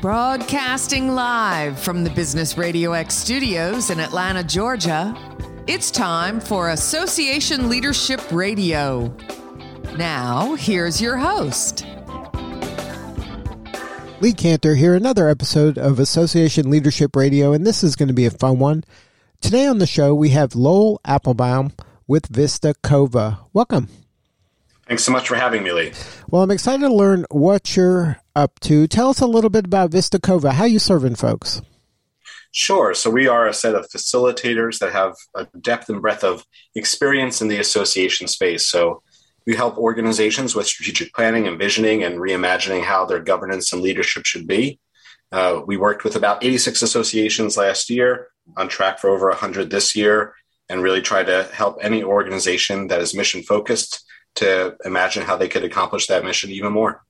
Broadcasting live from the Business Radio X studios in Atlanta, Georgia, it's time for Association Leadership Radio. Now, here's your host. Lee Kantor here, another episode of Association Leadership Radio, and this is going to be a fun one. Today on the show, we have Lowell Aplebaum with Vista Cova. Welcome. Thanks so much for having me, Lee. Well, I'm excited to learn what you're up to. Tell us a little bit about Vista Cova. How you serving folks? Sure. So we are a set of facilitators that have a depth and breadth of experience in the association space. So we help organizations with strategic planning and visioning and reimagining how their governance and leadership should be. Uh, we worked with about 86 associations last year, on track for over 100 this year, and really try to help any organization that is mission focused to imagine how they could accomplish that mission even more.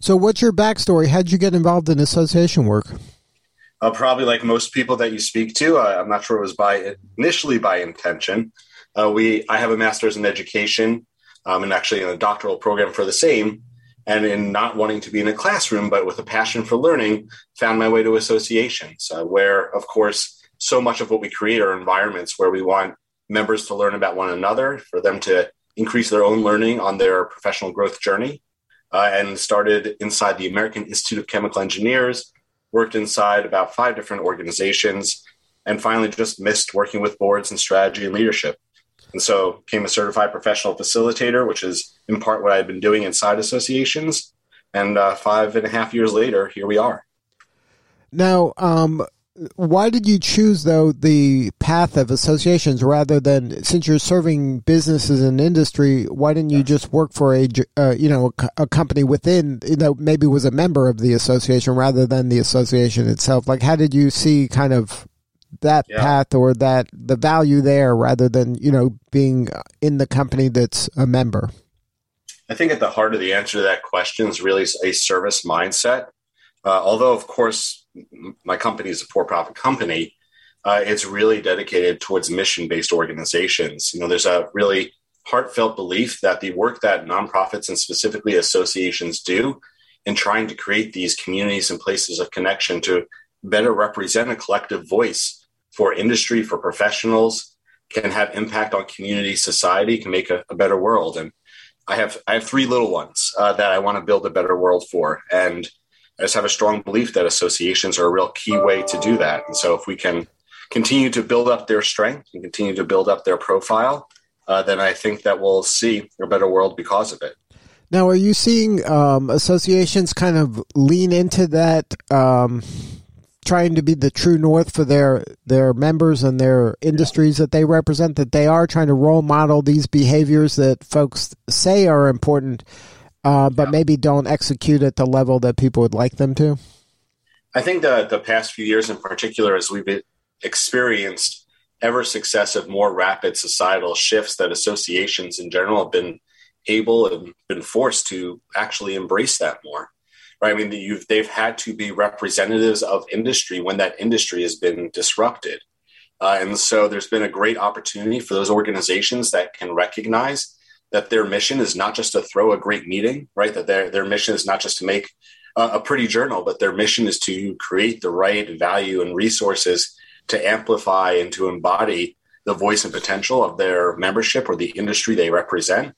So, what's your backstory? How did you get involved in association work? Uh, probably like most people that you speak to, uh, I'm not sure it was by initially by intention. Uh, we I have a master's in education um, and actually in a doctoral program for the same. And in not wanting to be in a classroom, but with a passion for learning, found my way to associations, where, of course, so much of what we create are environments where we want members to learn about one another, for them to increase their own learning on their professional growth journey uh, and started inside the American Institute of Chemical Engineers, worked inside about five different organizations, and finally just missed working with boards and strategy and leadership. And so became a certified professional facilitator, which is in part what I've been doing inside associations. And uh, five and a half years later, here we are. Now, um, why did you choose though the path of associations rather than since you're serving businesses and industry why didn't you just work for a uh, you know a, a, company within you know maybe was a member of the association rather than the association itself? Like how did you see kind of that yeah. path or that the value there rather than you know being in the company that's a member? I think at the heart of the answer to that question is really a service mindset. Uh, although of course my company is a for-profit company, uh, it's really dedicated towards mission-based organizations. You know, there's a really heartfelt belief that the work that nonprofits and specifically associations do in trying to create these communities and places of connection to better represent a collective voice for industry, for professionals, can have impact on community, society, can make a, a better world. And I have I have three little ones uh, that I want to build a better world for, and I just have a strong belief that associations are a real key way to do that. And so if we can continue to build up their strength and continue to build up their profile, uh, then I think that we'll see a better world because of it. Now, are you seeing um, associations kind of lean into that, um, trying to be the true north for their their members and their industries that they represent? That they are trying to role model these behaviors that folks say are important uh, but yeah. maybe don't execute at the level that people would like them to? I think the the past few years, in particular, as we've experienced ever successive, more rapid societal shifts, that associations in general have been able and been forced to actually embrace that more. Right? I mean, you've, they've had to be representatives of industry when that industry has been disrupted. Uh, and so there's been a great opportunity for those organizations that can recognize that their mission is not just to throw a great meeting, right? That their their mission is not just to make a, a pretty journal, but their mission is to create the right value and resources to amplify and to embody the voice and potential of their membership or the industry they represent.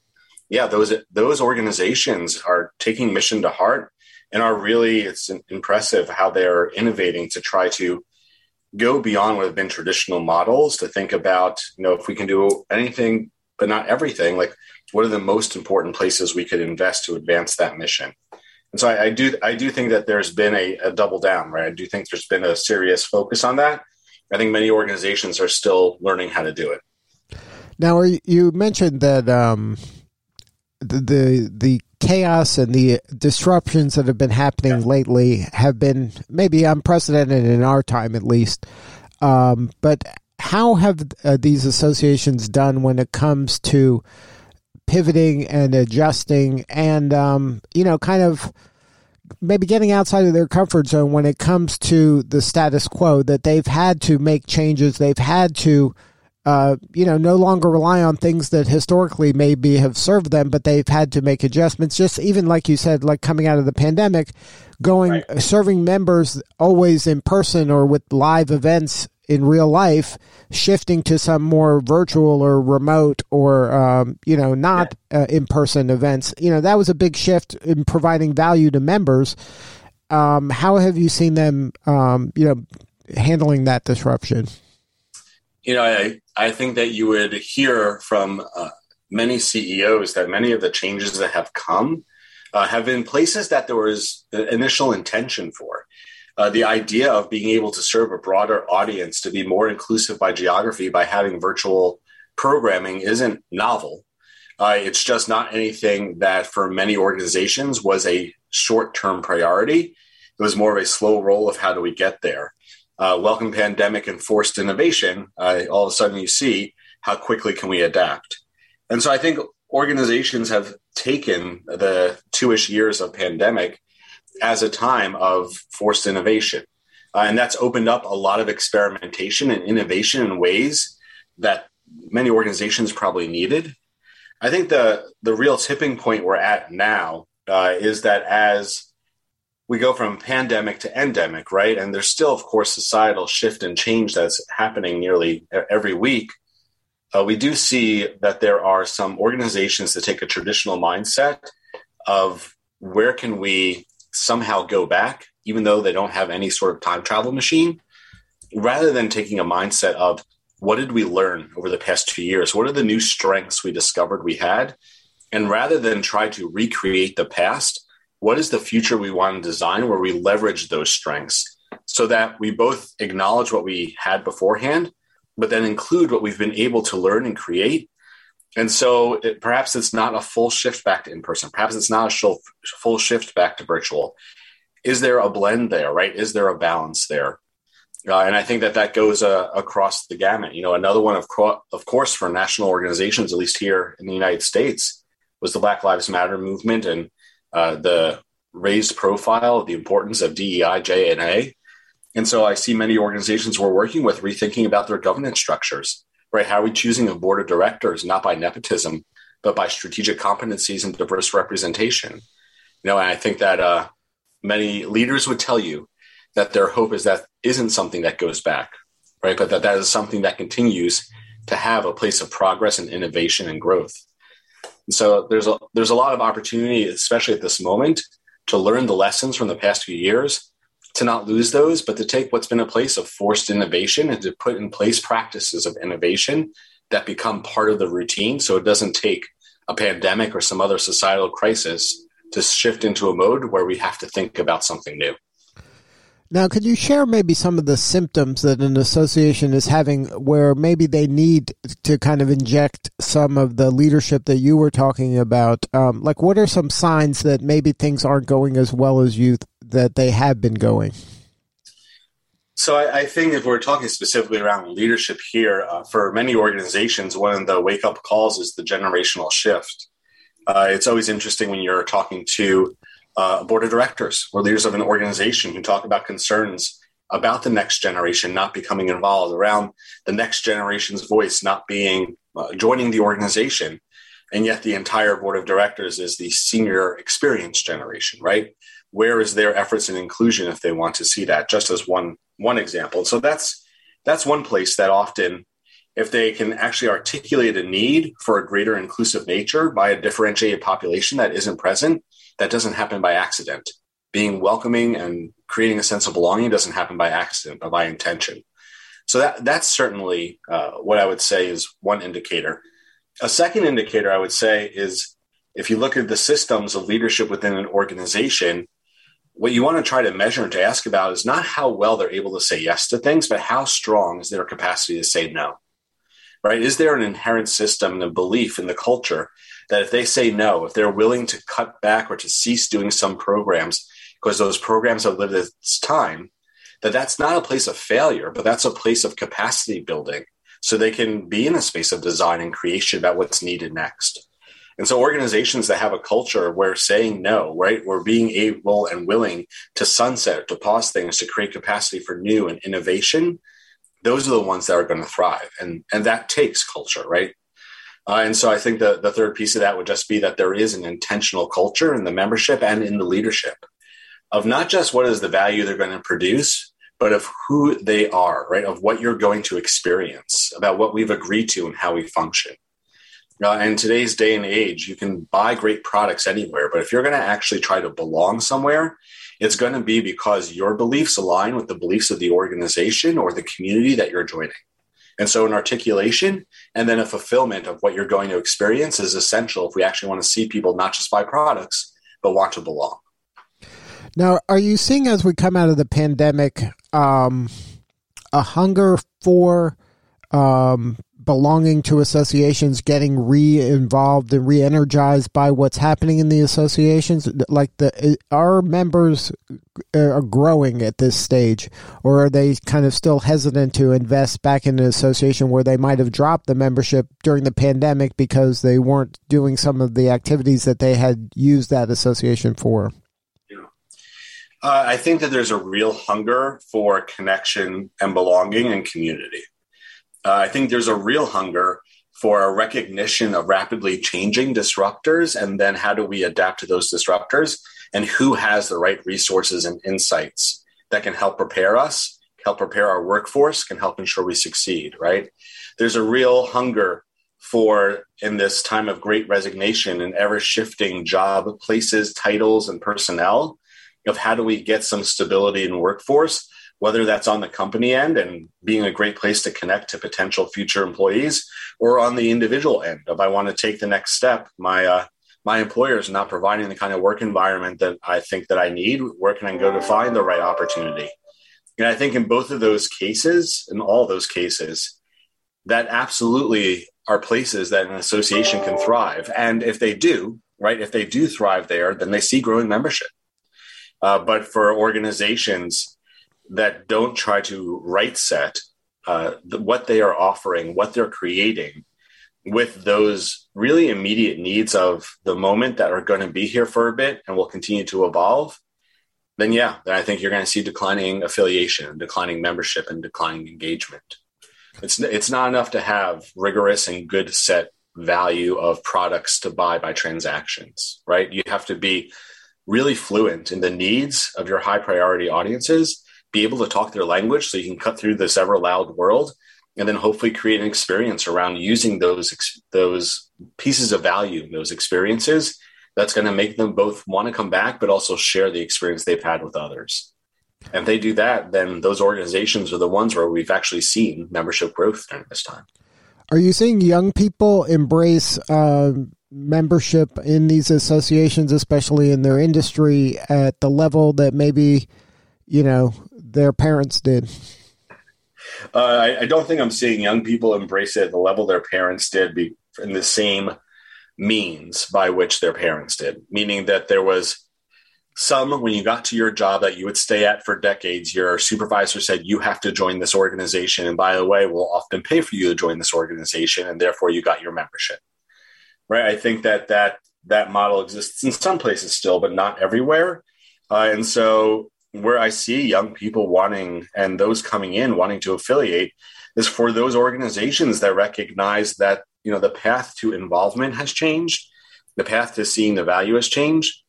Yeah, those those organizations are taking mission to heart and are really it's impressive how they're innovating to try to go beyond what have been traditional models to think about you know if we can do anything but not everything like what are the most important places we could invest to advance that mission? And so I, I do I do think that there's been a, a, double down, right? I do think there's been a serious focus on that. I think many organizations are still learning how to do it. Now, you mentioned that um, the, the, the chaos and the disruptions that have been happening yeah. lately have been maybe unprecedented in our time, at least. Um, but how have uh, these associations done when it comes to pivoting and adjusting and, um, you know, kind of maybe getting outside of their comfort zone when it comes to the status quo that they've had to make changes. They've had to uh, you know, no longer rely on things that historically maybe have served them, but they've had to make adjustments. Just even like you said, like coming out of the pandemic, going right. serving members always in person or with live events in real life, shifting to some more virtual or remote or um, you know not uh, in person events. You know that was a big shift in providing value to members. Um, how have you seen them, um, you know, handling that disruption? You know, I I think that you would hear from uh, many CEOs that many of the changes that have come uh, have been places that there was initial intention for. Uh, the idea of being able to serve a broader audience, to be more inclusive by geography by having virtual programming isn't novel. Uh, it's just not anything that for many organizations was a short term priority. It was more of a slow roll of how do we get there uh, welcome pandemic and forced innovation, uh, all of a sudden you see how quickly can we adapt. And so I think organizations have taken the two-ish years of pandemic as a time of forced innovation. Uh, and that's opened up a lot of experimentation and innovation in ways that many organizations probably needed. I think the the real tipping point we're at now uh, is that as we go from pandemic to endemic, right? And there's still, of course, societal shift and change that's happening nearly every week. Uh, we do see that there are some organizations that take a traditional mindset of where can we somehow go back, even though they don't have any sort of time travel machine, rather than taking a mindset of what did we learn over the past two years? What are the new strengths we discovered we had? And rather than try to recreate the past, what is the future we want to design where we leverage those strengths so that we both acknowledge what we had beforehand, but then include what we've been able to learn and create. And so it, perhaps it's not a full shift back to in person. Perhaps it's not a full shift back to virtual. Is there a blend there, right? Is there a balance there? Uh, and I think that that goes uh, across the gamut. You know, another one, of, co- of course, for national organizations, at least here in the United States, was the Black Lives Matter movement and uh, the raised profile of the importance of DEI, J, and A. And so I see many organizations we're working with rethinking about their governance structures, right? How are we choosing a board of directors, not by nepotism, but by strategic competencies and diverse representation? You know, and I think that uh, many leaders would tell you that their hope is that isn't something that goes back, right? But that that is something that continues to have a place of progress and innovation and growth. And so there's a there's a lot of opportunity, especially at this moment, to learn the lessons from the past few years, to not lose those, but to take what's been a place of forced innovation and to put in place practices of innovation that become part of the routine. So it doesn't take a pandemic or some other societal crisis to shift into a mode where we have to think about something new. Now, could you share maybe some of the symptoms that an association is having where maybe they need to kind of inject some of the leadership that you were talking about? Um, like, what are some signs that maybe things aren't going as well as you that they have been going? So, I, I, think if we're talking specifically around leadership here, uh, for many organizations, one of the wake up calls is the generational shift. Uh, it's always interesting when you're talking to uh, board of directors or leaders of an organization who talk about concerns about the next generation not becoming involved, around the next generation's voice not being uh, joining the organization. And yet, the entire board of directors is the senior experienced generation, right? Where is their efforts in inclusion if they want to see that? Just as one one example. So that's that's one place that often, if they can actually articulate a need for a greater inclusive nature by a differentiated population that isn't present, that doesn't happen by accident. Being welcoming and creating a sense of belonging doesn't happen by accident, but by intention. So that that's certainly uh, what I would say is one indicator. A second indicator I would say is if you look at the systems of leadership within an organization, what you want to try to measure and to ask about is not how well they're able to say yes to things, but how strong is their capacity to say no. Right? Is there an inherent system and a belief in the culture that if they say no, if they're willing to cut back or to cease doing some programs because those programs have lived its time, that that's not a place of failure, but that's a place of capacity building so they can be in a space of design and creation about what's needed next. And so organizations that have a culture where saying no, right, where being able and willing to sunset, to pause things, to create capacity for new and innovation, those are the ones that are going to thrive. And, and that takes culture, right? Uh, and so I think the, the third piece of that would just be that there is an intentional culture in the membership and in the leadership of not just what is the value they're going to produce, but of who they are, right? Of what you're going to experience, about what we've agreed to and how we function. Uh, in today's day and age, you can buy great products anywhere, but if you're going to actually try to belong somewhere, it's going to be because your beliefs align with the beliefs of the organization or the community that you're joining. And so, an articulation and then a fulfillment of what you're going to experience is essential if we actually want to see people not just buy products, but want to belong. Now, are you seeing as we come out of the pandemic um, a hunger for um, belonging to associations getting re-involved and re-energized by what's happening in the associations? Like the our members are growing at this stage? Or are they kind of still hesitant to invest back in an association where they might have dropped the membership during the pandemic because they weren't doing some of the activities that they had used that association for? Uh, I think that there's a real hunger for connection and belonging and community. Uh, I think there's a real hunger for a recognition of rapidly changing disruptors and then how do we adapt to those disruptors and who has the right resources and insights that can help prepare us, help prepare our workforce, can help ensure we succeed, right? There's a real hunger for in this time of great resignation and ever shifting job places, titles, and personnel of how do we get some stability in workforce whether that's on the company end and being a great place to connect to potential future employees or on the individual end of i want to take the next step. My uh, my employer is not providing the kind of work environment that i think that i need. Where can i go to find the right opportunity? And i think in both of those cases in all those cases that absolutely are places that an association can thrive. And if they do right if they do thrive there then they see growing membership. Uh, but for organizations that don't try to right set uh, the, what they are offering, what they're creating with those really immediate needs of the moment that are going to be here for a bit and will continue to evolve, then yeah, then I think you're going to see declining affiliation, declining membership, and declining engagement. It's it's not enough to have rigorous and good set value of products to buy by transactions, right? You have to be really fluent in the needs of your high priority audiences, be able to talk their language so you can cut through this ever loud world, and then hopefully create an experience around using those those pieces of value, those experiences that's going to make them both want to come back, but also share the experience they've had with others. And if they do that, then those organizations are the ones where we've actually seen membership growth during this time. Are you seeing young people embrace uh, membership in these associations, especially in their industry, at the level that maybe you know their parents did? Uh, I, I, don't think I'm seeing young people embrace it at the level their parents did, be, in the same means by which their parents did. Meaning that there was some when you got to your job that you would stay at for decades your supervisor said you have to join this organization and by the way we'll often pay for you to join this organization and therefore you got your membership right? I think that that that model exists in some places still, but not everywhere. Uh, and so, where I see young people wanting and those coming in wanting to affiliate is for those organizations that recognize that you know the path to involvement has changed, the path to seeing the value has changed,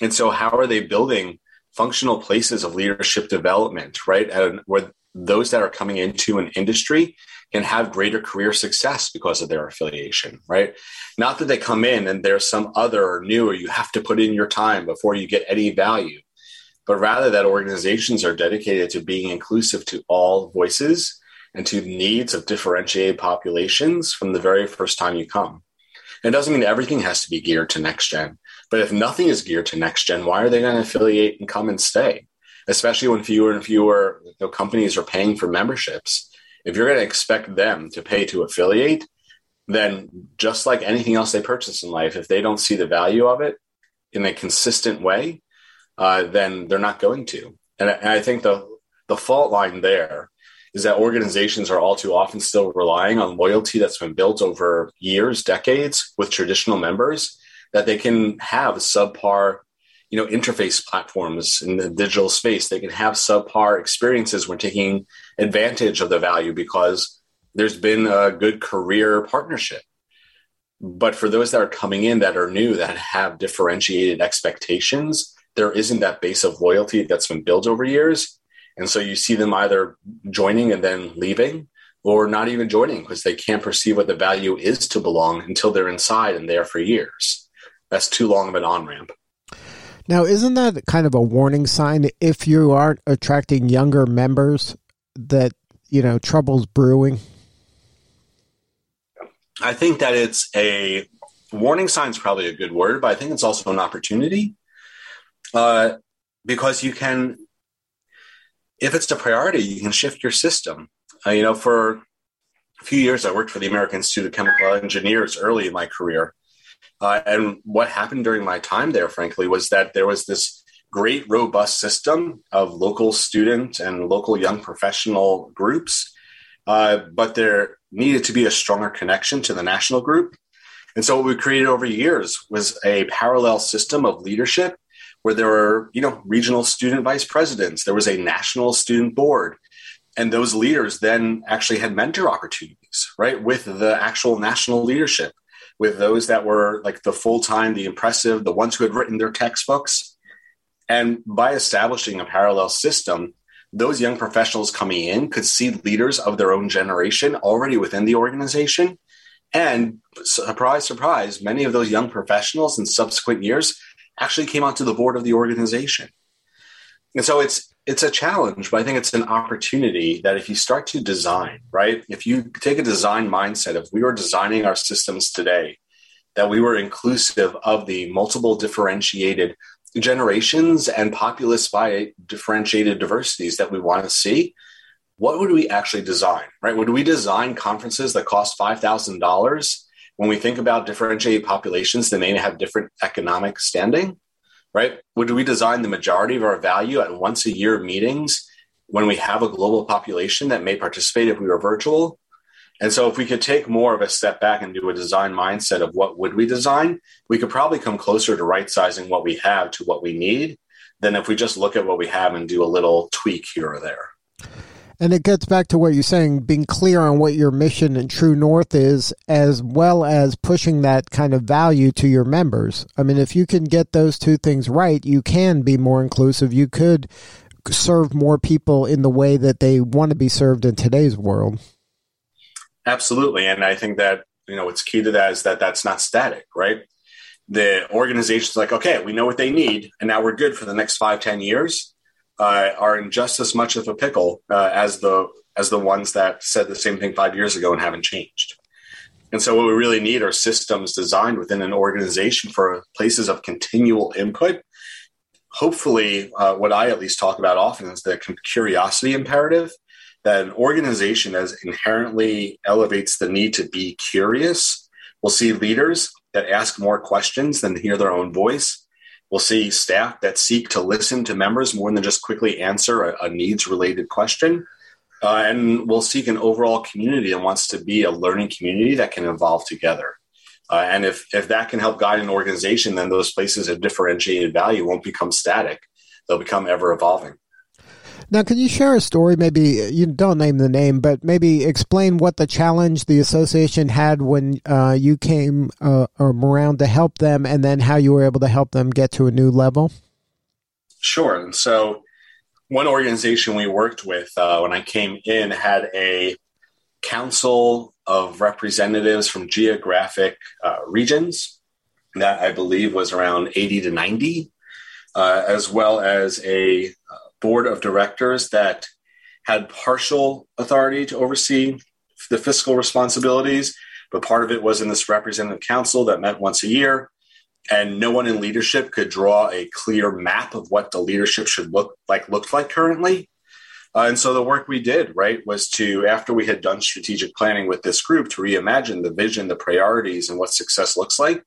and so how are they building functional places of leadership development, right? And where those that are coming into an industry can have greater career success because of their affiliation, right? Not that they come in and there's some other or new or you have to put in your time before you get any value, but rather that organizations are dedicated to being inclusive to all voices and to the needs of differentiated populations from the very first time you come. It doesn't mean everything has to be geared to next gen, but if nothing is geared to next gen, why are they going to affiliate and come and stay? Especially when fewer and fewer you know, companies are paying for memberships if you're going to expect them to pay to affiliate, then just like anything else they purchase in life, if they don't see the value of it in a consistent way, uh, then they're not going to. And, and I think the the fault line there is that organizations are all too often still relying on loyalty that's been built over years, decades with traditional members that they can have subpar you know interface platforms in the digital space they can have subpar experiences when taking advantage of the value because there's been a good career partnership but for those that are coming in that are new that have differentiated expectations there isn't that base of loyalty that's been built over years. And so you see them either joining and then leaving or not even joining because they can't perceive what the value is to belong until they're inside and there for years. That's too long of an on ramp now, isn't that kind of a warning sign if you aren't attracting younger members that, you know, trouble's brewing? I think that it's a warning sign is probably a good word, but I think it's also an opportunity uh, because you can, if it's a priority, you can shift your system. Uh, you know, for a few years, I worked for the American Institute of Chemical Engineers early in my career. Uh, and what happened during my time there, frankly, was that there was this great, robust system of local student and local young professional groups. Uh, but there needed to be a stronger connection to the national group. And so what we created over years was a parallel system of leadership where there were, you know, regional student vice presidents, there was a national student board. And those leaders then actually had mentor opportunities, right, with the actual national leadership with those that were like the full time, the impressive, the ones who had written their textbooks. And by establishing a parallel system, those young professionals coming in could see leaders of their own generation already within the organization. And surprise, surprise, many of those young professionals in subsequent years actually came onto the board of the organization. And so it's it's a challenge, but I think it's an opportunity that if you start to design, right? If you take a design mindset, if we were designing our systems today, that we were inclusive of the multiple differentiated generations and populace by differentiated diversities that we want to see, what would we actually design, right? Would we design conferences that cost $5,000 when we think about differentiated populations they may have different economic standing? right? Would we design the majority of our value at once a year meetings when we have a global population that may participate if we were virtual? And so if we could take more of a step back and do a design mindset of what would we design, we could probably come closer to right sizing what we have to what we need than if we just look at what we have and do a little tweak here or there. And it gets back to what you're saying, being clear on what your mission and true north is, as well as pushing that kind of value to your members. I mean, if you can get those two things right, you can be more inclusive. You could serve more people in the way that they want to be served in today's world. Absolutely. And I think that, you know, what's key to that is that that's not static, right? The organization's like, okay, we know what they need, and now we're good for the next five, ten years uh, are in just as much of a pickle uh, as the as the ones that said the same thing five years ago and haven't changed. And so, what we really need are systems designed within an organization for places of continual input. Hopefully, uh, what I at least talk about often is the curiosity imperative that an organization as inherently elevates the need to be curious will see leaders that ask more questions than hear their own voice We'll see staff that seek to listen to members more than just quickly answer a, a needs related question. Uh, and we'll seek an overall community that wants to be a learning community that can evolve together. Uh, and if, if that can help guide an organization, then those places of differentiated value won't become static. They'll become ever evolving. Now, can you share a story? Maybe you don't name the name, but maybe explain what the challenge the association had when uh, you came uh, around to help them, and then how you were able to help them get to a new level. Sure. And so, one organization we worked with uh, when I came in had a council of representatives from geographic uh, regions that I believe was around 80 to 90, uh, as well as a board of directors that had partial authority to oversee the fiscal responsibilities, but part of it was in this representative council that met once a year. And no one in leadership could draw a clear map of what the leadership should look like looked like currently. Uh, and so the work we did, right, was to, after we had done strategic planning with this group, to reimagine the vision, the priorities, and what success looks like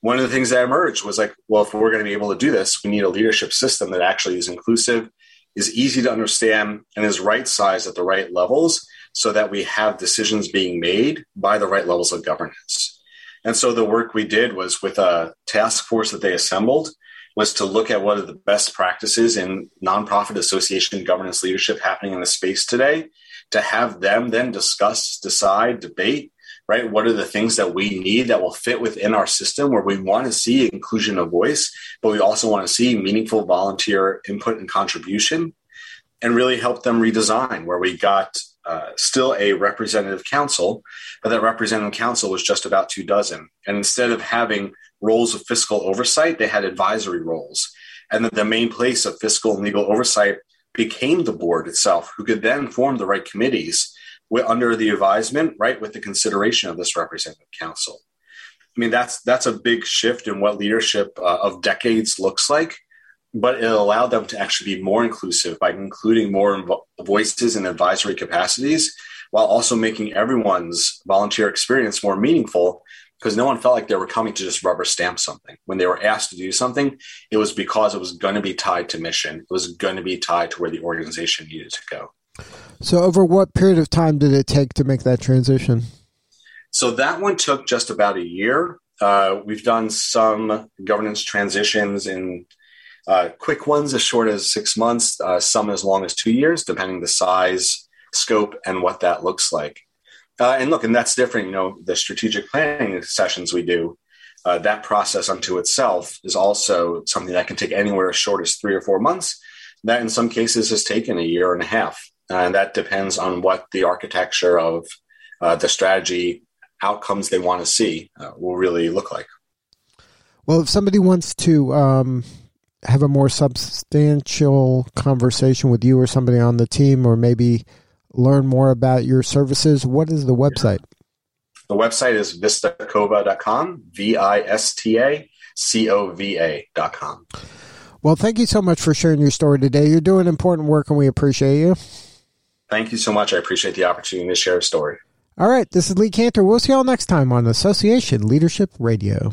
one of the things that emerged was like, well, if we're going to be able to do this, we need a leadership system that actually is inclusive, is easy to understand, and is right sized at the right levels so that we have decisions being made by the right levels of governance. And so the work we did was with a task force that they assembled. was to look at what are the best practices in nonprofit association governance leadership happening in the space today, to have them then discuss, decide, debate, right? What are the things that we need that will fit within our system where we want to see inclusion of voice, but we also want to see meaningful volunteer input and contribution and really help them redesign where we got uh, still a representative council, but that representative council was just about two dozen. And instead of having roles of fiscal oversight, they had advisory roles. And that the main place of fiscal and legal oversight became the board itself, who could then form the right committees under the advisement, right, with the consideration of this representative council. I mean, that's that's a big shift in what leadership uh, of decades looks like but it allowed them to actually be more inclusive by including more voices in advisory capacities while also making everyone's volunteer experience more meaningful because no one felt like they were coming to just rubber stamp something. When they were asked to do something, it was because it was going to be tied to mission. It was going to be tied to where the organization needed to go. So, over what period of time did it take to make that transition? So, that one took just about a year. Uh, we've done some governance transitions in uh, quick ones as short as six months, uh, some as long as two years, depending the size, scope, and what that looks like. Uh, and look, and that's different. You know, the strategic planning sessions we do, uh, that process unto itself is also something that can take anywhere as short as three or four months. That in some cases has taken a year and a half. And that depends on what the architecture of uh, the strategy outcomes they want to see uh, will really look like. Well, if somebody wants to um, have a more substantial conversation with you or somebody on the team, or maybe learn more about your services, what is the website? The website is vistacova.com, V I S T A C O V A.com. Well, thank you so much for sharing your story today. You're doing important work and we appreciate you. Thank you so much. I appreciate the opportunity to share a story. All right, this is Lee Kantor. We'll see y'all next time on Association Leadership Radio.